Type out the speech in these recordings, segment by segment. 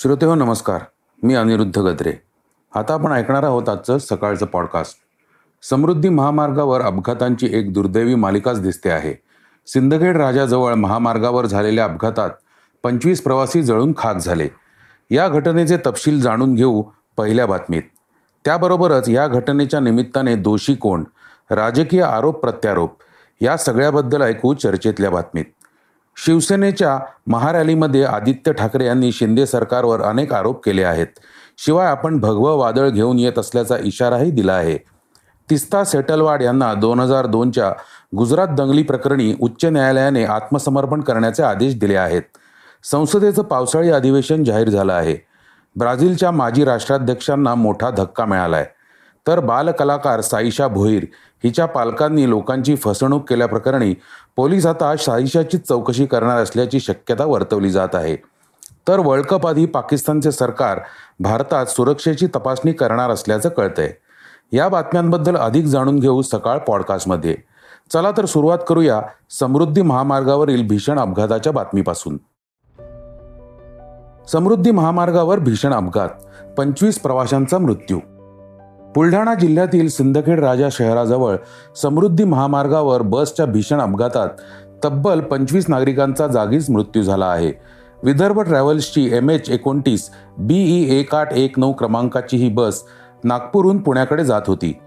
श्रोते हो नमस्कार. मी अनिरुद्ध गद्रे. आता आपण ऐकणार आहोत आजचं सकाळचं पॉडकास्ट समृद्धी महामार्गावर अपघातांची एक दुर्दैवी मालिकाच दिसते आहे. सिंदखेड राजाजवळ महामार्गावर झालेल्या अपघातात पंचवीस प्रवासी जळून खाक झाले. या घटनेचे तपशील जाणून घेऊ पहिल्या बातमीत. त्याबरोबरच या घटनेच्या निमित्ताने दोषी कोण? राजकीय आरोप प्रत्यारोप. या सगळ्याबद्दल ऐकू चर्चेतल्या बातमीत. शिवसेनेच्या महारॅलीमध्ये आदित्य ठाकरे यांनी शिंदे सरकारवर अनेक आरोप केले आहेत. शिवाय आपण भगवं वादळ घेऊन येत असल्याचा इशाराही दिला आहे. तिस्ता सेटलवाड यांना दोन हजार दोनच्या गुजरात दंगली प्रकरणी उच्च न्यायालयाने आत्मसमर्पण करण्याचे आदेश दिले आहेत. संसदेचं पावसाळी अधिवेशन जाहीर झालं आहे. ब्राझीलच्या माजी राष्ट्राध्यक्षांना मोठा धक्का मिळाला आहे तर बालकलाकार साईशा भोईर हिच्या पालकांनी लोकांची फसवणूक केल्याप्रकरणी पोलीस आता साईशाचीच चौकशी करणार असल्याची शक्यता वर्तवली जात आहे. तर वर्ल्ड कप आधी पाकिस्तानचे सरकार भारतात सुरक्षेची तपासणी करणार असल्याचं कळतंय. या बातम्यांबद्दल अधिक जाणून घेऊ सकाळ पॉडकास्टमध्ये. चला तर सुरुवात करूया समृद्धी महामार्गावरील भीषण अपघाताच्या बातमीपासून. समृद्धी महामार्गावर भीषण अपघात पंचवीस प्रवाशांचा मृत्यू. बुलढाणा जिल्ह्यातील सिंदखेड राजा शहराजवळ समृद्धी महामार्गावर बसच्या भीषण अपघातात तब्बल पंचवीस नागरिकांचा जागीच मृत्यू झाला आहे. विदर्भ ट्रॅव्हल्सची एम एच एकोणतीस बीई एक आठ एक नऊ क्रमांकाची ही बस नागपूरहून पुण्याकडे जात होती.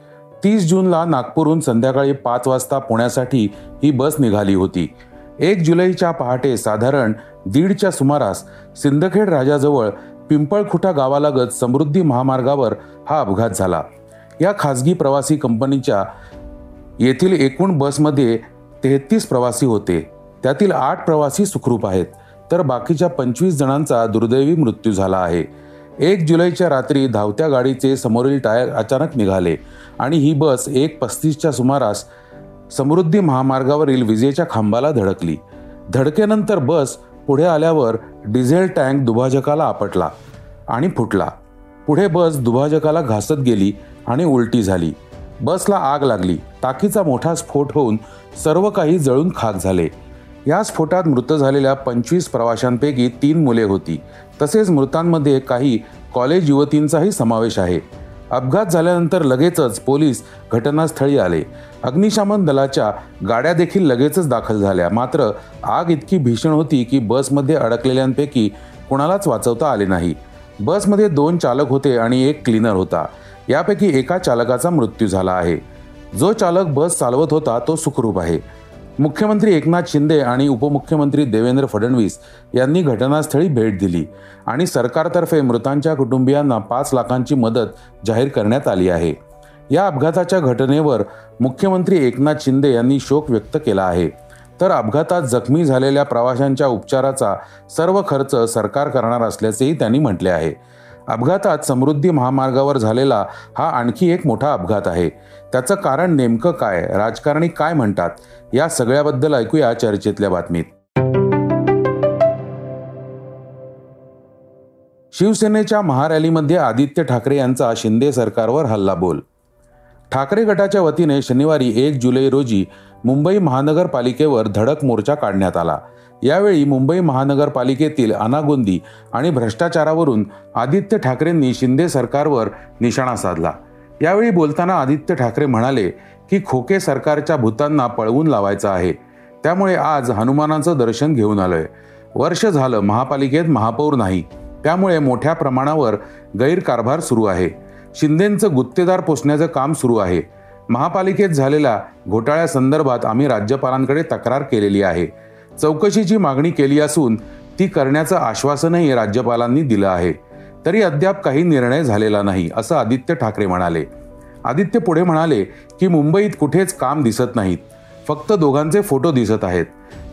तीस जूनला नागपूरहून संध्याकाळी पाच वाजता पुण्यासाठी ही बस निघाली होती. एक जुलैच्या पहाटे साधारण दीडच्या सुमारास सिंदखेड राजाजवळ पिंपळखुटा गावालगत समृद्धी महामार्गावर हा अपघात झाला. या खासगी प्रवासी कंपनीच्या येथील एकूण बसमध्ये तेहतीस प्रवासी होते. त्यातील आठ प्रवासी सुखरूप आहेत तर बाकीच्या पंचवीस जणांचा दुर्दैवी मृत्यू झाला आहे. एक जुलैच्या रात्री धावत्या गाडीचे समोरील टायर अचानक निघाले आणि ही बस एक पस्तीसच्या सुमारास समृद्धी महामार्गावरील विजेच्या खांबाला धडकली. धडकेनंतर बस पुढे आल्यावर डिझेल टँक दुभाजकाला आपटला आणि फुटला. पुढे बस दुभाजकाला घासत गेली आणि उलटी झाली. बसला आग लागली. टाकीचा मोठा स्फोट होऊन सर्व काही जळून खाक झाले. या स्फोटात मृत झालेल्या पंचवीस प्रवाशांपैकी तीन मुले होती. तसेच मृतांमध्ये काही कॉलेज युवतींचाही समावेश आहे. अपघात झाल्यानंतर लगेचच पोलीस घटनास्थळी आले. अग्निशमन दलाच्या गाड्या देखील लगेचच दाखल झाल्या. मात्र आग इतकी भीषण होती की बसमध्ये अडकलेल्यांपैकी कुणालाच वाचवता आले नाही. बसमध्ये दोन चालक होते आणि एक क्लीनर होता. यापैकी एका चालकाचा मृत्यू झाला आहे. जो चालक बस चालवत होता तो सुखरूप आहे. मुख्यमंत्री एकनाथ शिंदे आणि उपमुख्यमंत्री देवेंद्र फडणवीस यांनी घटनास्थळी भेट दिली आणि सरकारतर्फे मृतांच्या कुटुंबियांना पाच लाखांची मदत जाहीर करण्यात आली आहे. या अपघाताच्या घटनेवर मुख्यमंत्री एकनाथ शिंदे यांनी शोक व्यक्त केला आहे. तर अपघातात जखमी झालेल्या प्रवाशांच्या उपचाराचा सर्व खर्च सरकार करणार असल्याचेही त्यांनी म्हटले आहे. अपघातात समृद्धी महामार्गावर झालेला हा आणखी एक मोठा अपघात आहे. त्याचं कारण नेमकं काय? राजकारणी काय म्हणतात? या सगळ्याबद्दल ऐकूया चर्चेतल्या बातमीत. शिवसेनेच्या महारॅलीमध्ये आदित्य ठाकरे यांचा शिंदे सरकारवर हल्ला बोल ठाकरे गटाच्या वतीने शनिवारी एक जुलै रोजी मुंबई महानगरपालिकेवर धडक मोर्चा काढण्यात आला. यावेळी मुंबई महानगरपालिकेतील अनागोंदी आणि भ्रष्टाचारावरून आदित्य ठाकरेंनी शिंदे सरकारवर निशाणा साधला. यावेळी बोलताना आदित्य ठाकरे म्हणाले की खोके सरकारच्या भूतांना पळवून लावायचं आहे. त्यामुळे आज हनुमानाचं दर्शन घेऊन आलोय. वर्ष झालं महापालिकेत महापौर नाही. त्यामुळे मोठ्या प्रमाणावर गैरकारभार सुरू आहे. शिंदेंचं गुत्तेदार पोचण्याचं काम सुरू आहे. महापालिकेत झालेल्या घोटाळ्यासंदर्भात आम्ही राज्यपालांकडे तक्रार केलेली आहे. चौकशीची मागणी केली असून ती करण्याचं आश्वासनही राज्यपालांनी दिलं आहे. तरी अद्याप काही निर्णय झालेला नाही असं आदित्य ठाकरे म्हणाले. आदित्य पुढे म्हणाले की मुंबईत कुठेच काम दिसत नाहीत. फक्त दोघांचे फोटो दिसत आहेत.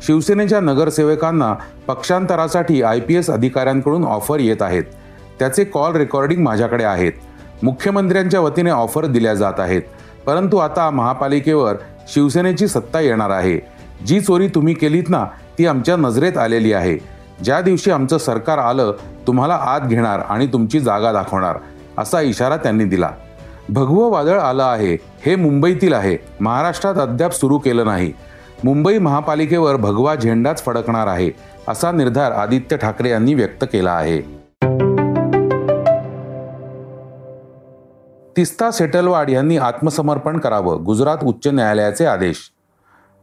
शिवसेनेच्या नगरसेवकांना पक्षांतरासाठी आय पी एस अधिकाऱ्यांकडून ऑफर येत आहेत. त्याचे कॉल रेकॉर्डिंग माझ्याकडे आहेत. मुख्यमंत्र्यांच्या वतीने ऑफर दिल्या जात आहेत. परंतु आता महापालिकेवर शिवसेनेची सत्ता येणार आहे. जी चोरी तुम्ही केलीत ना ती आमच्या नजरेत आलेली आहे. ज्या दिवशी आमचं सरकार आलं तुम्हाला आत घेणार आणि तुमची जागा दाखवणार असा इशारा त्यांनी दिला. भगवं वादळ आलं आहे हे मुंबईतील आहे. महाराष्ट्रात अद्याप सुरू केलं नाही. मुंबई महापालिकेवर भगवा झेंडाच फडकणार आहे असा निर्धार आदित्य ठाकरे यांनी व्यक्त केला आहे. तिस्ता सेटलवाड यांनी आत्मसमर्पण करावं गुजरात उच्च न्यायालयाचे आदेश.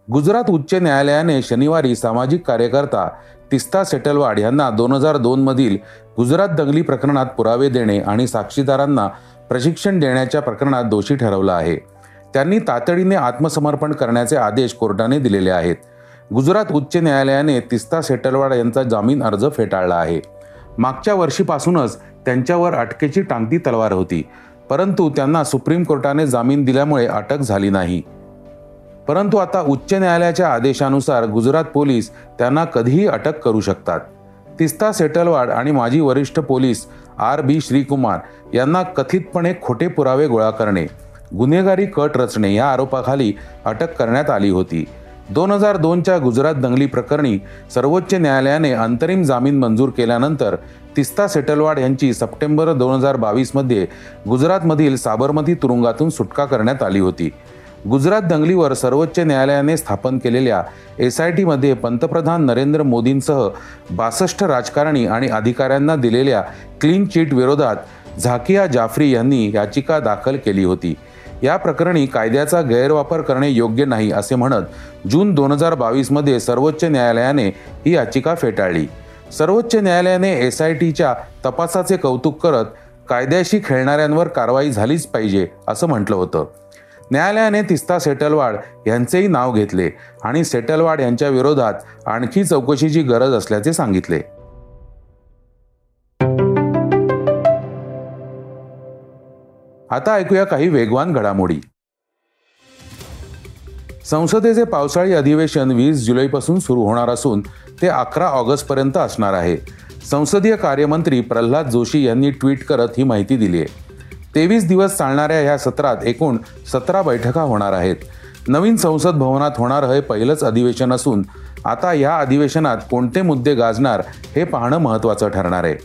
गुजरात उच्च न्यायालयाने शनिवारी सामाजिक कार्यकर्ता तिस्ता सेटलवाड यांना दोन हजार दोनमधील गुजरात दंगली प्रकरणात पुरावे देणे आणि साक्षीदारांना प्रशिक्षण देण्याच्या प्रकरणात दोषी ठरवलं आहे. त्यांनी तातडीने आत्मसमर्पण करण्याचे आदेश कोर्टाने दिलेले आहेत. गुजरात उच्च न्यायालयाने तिस्ता सेटलवाड यांचा जामीन अर्ज फेटाळला आहे. मागच्या वर्षीपासूनच त्यांच्यावर अटकेची टांगती तलवार होती परंतु त्यांना सुप्रीम कोर्टाने जामीन दिल्यामुळे अटक झाली नाही. परंतु आता उच्च न्यायालयाच्या आदेशानुसार गुजरात पोलीस त्यांना कधीही अटक करू शकतात. तिस्ता सेटलवाड आणि माजी वरिष्ठ पोलीस आर बी श्रीकुमार यांना कथितपणे खोटे पुरावे गोळा करणे गुन्हेगारी कट रचणे या आरोपाखाली अटक करण्यात आली होती. दोन हजार दोनच्या गुजरात दंगली प्रकरणी सर्वोच्च न्यायालयाने अंतरिम जामीन मंजूर केल्यानंतर तिस्ता सेटलवाड यांची सप्टेंबर दोन हजार बावीसमध्ये गुजरातमधील साबरमती तुरुंगातून सुटका करण्यात आली होती. गुजरात दंगलीवर सर्वोच्च न्यायालयाने स्थापन केलेल्या एस आय टीमध्ये पंतप्रधान नरेंद्र मोदींसह बासष्ट राजकारणी आणि अधिकाऱ्यांना दिलेल्या क्लीन चिट विरोधात झाकिया जाफरी यांनी याचिका दाखल केली होती. या प्रकरणी कायद्याचा गैरवापर करणे योग्य नाही असे म्हणत जून दोन हजार बावीसमध्ये सर्वोच्च न्यायालयाने ही याचिका फेटाळली. सर्वोच्च न्यायालयाने एस आय टीच्या तपासाचे कौतुक करत कायद्याशी खेळणाऱ्यांवर कारवाई झालीच पाहिजे असं म्हटलं होतं. न्यायालयाने तिस्ता सेटलवाड यांचेही नाव घेतले आणि सेटलवाड यांच्या विरोधात आणखी चौकशीची गरज असल्याचे सांगितले. आता ऐकूया काही वेगवान घडामोडी. संसदेचे पावसाळी अधिवेशन वीस जुलैपासून सुरू होणार असून ते अकरा ऑगस्टपर्यंत असणार आहे. संसदीय कार्यमंत्री प्रल्हाद जोशी यांनी ट्विट करत ही माहिती दिली आहे. तेवीस दिवस चालणाऱ्या या सत्रात एकूण सतरा बैठका होणार आहेत. नवीन संसद भवनात होणार हे पहिलंच अधिवेशन असून आता या अधिवेशनात कोणते मुद्दे गाजणार हे पाहणं महत्त्वाचं ठरणार आहे.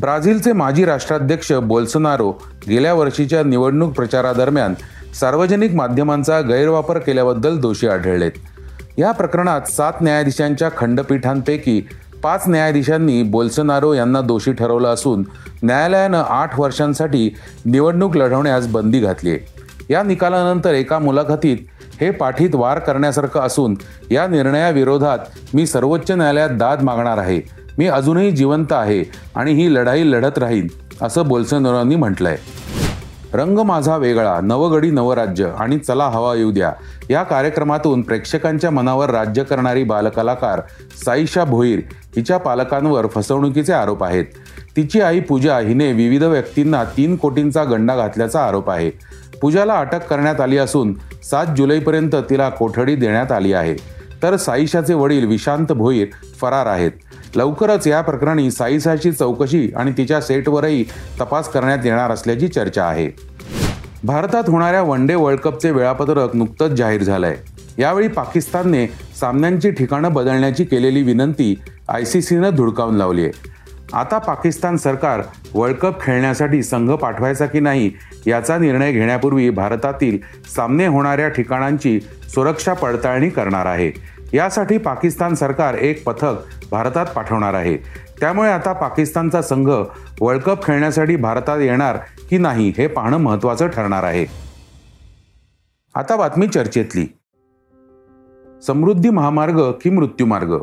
ब्राझीलचे माजी राष्ट्राध्यक्ष बोल्सनारो गेल्या वर्षीच्या निवडणूक प्रचारादरम्यान सार्वजनिक माध्यमांचा गैरवापर केल्याबद्दल दोषी आढळलेत. या प्रकरणात सात न्यायाधीशांच्या खंडपीठांपैकी पाच न्यायाधीशांनी बोल्सनारो यांना दोषी ठरवलं असून न्यायालयानं आठ वर्षांसाठी निवडणूक लढवण्यास बंदी घातली आहे. या निकालानंतर एका मुलाखतीत हे पाठीत वार करण्यासारखं असून या निर्णयाविरोधात मी सर्वोच्च न्यायालयात दाद मागणार आहे. मी अजूनही जिवंत आहे आणि ही लढाई लढत राहीन असं बोल्सनारोंनी म्हटलंय. रंग माझा वेगळा नवगडी नवराज्य आणि चला हवा येऊ द्या. या कार्यक्रमातून प्रेक्षकांच्या मनावर राज्य करणारी बालकलाकार साईशा भोईर हिच्या पालकांवर फसवणुकीचे आरोप आहेत. तिची आई पूजा हिने विविध व्यक्तींना तीन कोटींचा गंडा घातल्याचा आरोप आहे. पूजाला अटक करण्यात आली असून सात जुलैपर्यंत तिला कोठडी देण्यात आली आहे. तर साईशाचे वडील विशांत भोईर फरार आहेत. लवकरच या प्रकरणी साईशाची चौकशी आणि तिच्या सेटवरही तपास करण्यात येणार असल्याची चर्चा आहे. भारतात होणाऱ्या वन डे वर्ल्ड कपचे वेळापत्रक नुकतंच जाहीर झालंय. यावेळी पाकिस्तानने सामन्यांची ठिकाणं बदलण्याची केलेली विनंती आय सी सीनं धुडकावून लावली आहे. आता पाकिस्तान सरकार वर्ल्ड कप खेळण्यासाठी संघ पाठवायचा की नाही याचा निर्णय घेण्यापूर्वी भारतातील सामने होणाऱ्या ठिकाणांची सुरक्षा पडताळणी करणार आहे. यासाठी पाकिस्तान सरकार एक पथक भारतात पाठवणार आहे. त्यामुळे आता पाकिस्तानचा संघ वर्ल्ड कप खेळण्यासाठी भारतात येणार की नाही हे पाहणं महत्त्वाचं ठरणार आहे. आता बातमी चर्चेतली. समृद्धी महामार्ग की मृत्यूमार्ग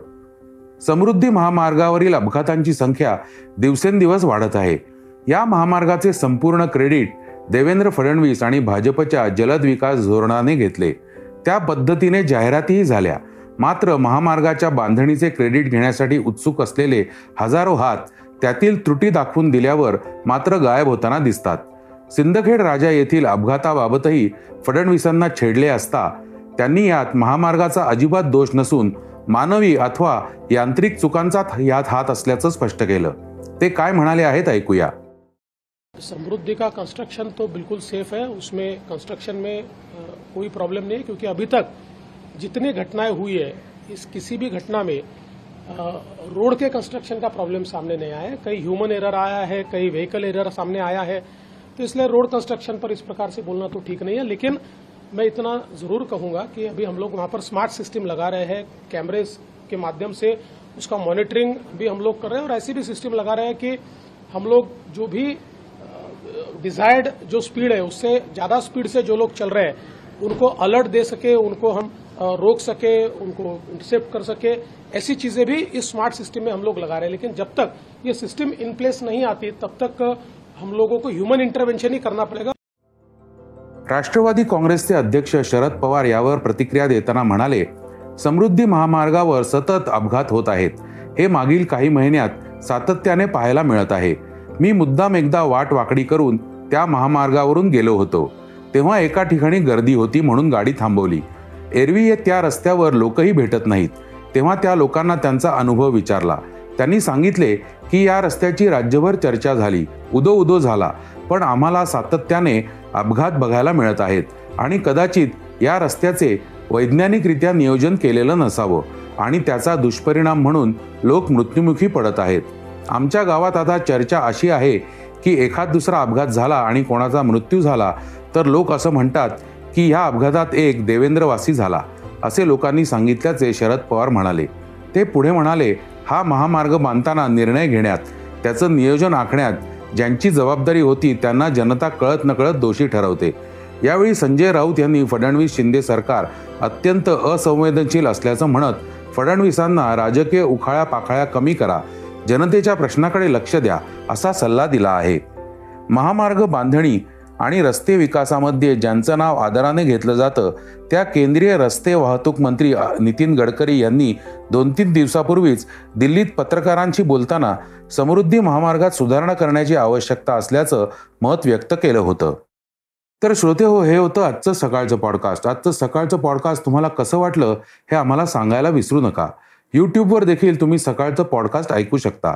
समृद्धी महामार्गावरील अपघातांची संख्या दिवसेंदिवस वाढत आहे. या महामार्गाचे संपूर्ण क्रेडिट देवेंद्र फडणवीस आणि भाजपच्या जलद विकास धोरणाने घेतले. त्या पद्धतीने जाहिरातीही झाल्या. मात्र महामार्गाच्या बांधणीचे क्रेडिट घेण्यासाठी उत्सुक असलेले हजारो हात त्यातील त्रुटी दाखवून दिल्यावर मात्र गायब होताना दिसतात. सिंदखेड राजा येथील अपघाताबाबतही फडणवीसांना छेडले असता त्यांनी यात महामार्गाचा अजिबात दोष नसून मानवी अथवा यांत्रिक चुकांचा यात हात असल्याचं स्पष्ट केलं. ते काय म्हणाले आहेत ऐकूया. समृद्धि का कंस्ट्रक्शन तो बिल्कुल सेफ है उसमें कंस्ट्रक्शन में कोई प्रॉब्लम नहीं है क्योंकि अभी तक जितनी घटनाएं हुई है इस किसी भी घटना में रोड के कंस्ट्रक्शन का प्रॉब्लम सामने नहीं आया है। कई ह्यूमन एरर आया है कई व्हीकल एरर सामने आया है। तो इसलिए रोड कंस्ट्रक्शन पर इस प्रकार से बोलना तो ठीक नहीं है लेकिन मैं इतना ज़रूर कहूँगा कि अभी हम लोग वहाँ पर स्मार्ट सिस्टम लगा रहे हैं कैमरे के माध्यम से, उसका मॉनिटरिंग भी हम लोग कर रहे हैं और ऐसी भी सिस्टम लगा रहे हैं कि हम लोग जो भी डिजायर्ड जो स्पीड है, उससे ज़्यादा स्पीड से जो लोग चल रहे हैं, उनको अलर्ट दे सके, उनको हम रोक सके, उनको इंटरसेप्ट कर सके, ऐसी चीज़ें भी इस स्मार्ट सिस्टम में हम लोग लगा रहे हैं। लेकिन जब तक ये सिस्टम इन प्लेस नहीं आती, तब तक हम लोगों को ह्यूमन इंटरवेंशन ही करना पड़ेगा। राष्ट्रवादी काँग्रेसचे अध्यक्ष शरद पवार यावर प्रतिक्रिया देताना म्हणाले समृद्धी महामार्गावर सतत अपघात होत आहेत. हे मागील काही महिन्यात सातत्याने पाहायला मिळत आहे. मी मुद्दाम एकदा वाट वाकडी करून त्या महामार्गावरून गेलो होतो. तेव्हा एका ठिकाणी गर्दी होती म्हणून गाडी थांबवली. एरवी त्या रस्त्यावर लोकही भेटत नाहीत. तेव्हा त्या लोकांना त्यांचा अनुभव विचारला. त्यांनी सांगितले की या रस्त्याची राज्यभर चर्चा झाली. उदो उदो झाला. पण आम्हाला सातत्याने अपघात बघायला मिळत आहेत आणि कदाचित या रस्त्याचे वैज्ञानिकरित्या नियोजन केलेलं नसावं आणि त्याचा दुष्परिणाम म्हणून लोक मृत्युमुखी पडत आहेत. आमच्या गावात आता चर्चा अशी आहे की एखाद दुसरा अपघात झाला आणि कोणाचा मृत्यू झाला तर लोक असं म्हणतात की ह्या अपघातात एक देवेंद्रवासी झाला असे लोकांनी सांगितल्याचे शरद पवार म्हणाले. ते पुढे म्हणाले हा महामार्ग बांधताना निर्णय घेण्यात त्याचं नियोजन आखण्यात ज्यांची जबाबदारी होती त्यांना जनता कळत नकळत दोषी ठरवते. यावेळी संजय राऊत यांनी फडणवीस शिंदे सरकार अत्यंत असंवेदनशील असल्याचं म्हणत फडणवीसांना राजकीय उखाळ्या पाखाळ्या कमी करा जनतेच्या प्रश्नाकडे लक्ष द्या असा सल्ला दिला आहे. महामार्ग बांधणी आणि रस्ते विकासामध्ये ज्यांचं नाव आदराने घेतलं जातं त्या केंद्रीय रस्ते वाहतूक मंत्री नितीन गडकरी यांनी दोन तीन दिवसापूर्वीच दिल्लीत पत्रकारांशी बोलताना समृद्धी महामार्गात सुधारणा करण्याची आवश्यकता असल्याचं मत व्यक्त केलं होतं. तर श्रोते हो हे होतं आजचं सकाळचं पॉडकास्ट आजचं सकाळचं पॉडकास्ट तुम्हाला कसं वाटलं हे आम्हाला सांगायला विसरू नका. यूट्यूबवर देखील तुम्ही सकाळचं पॉडकास्ट ऐकू शकता.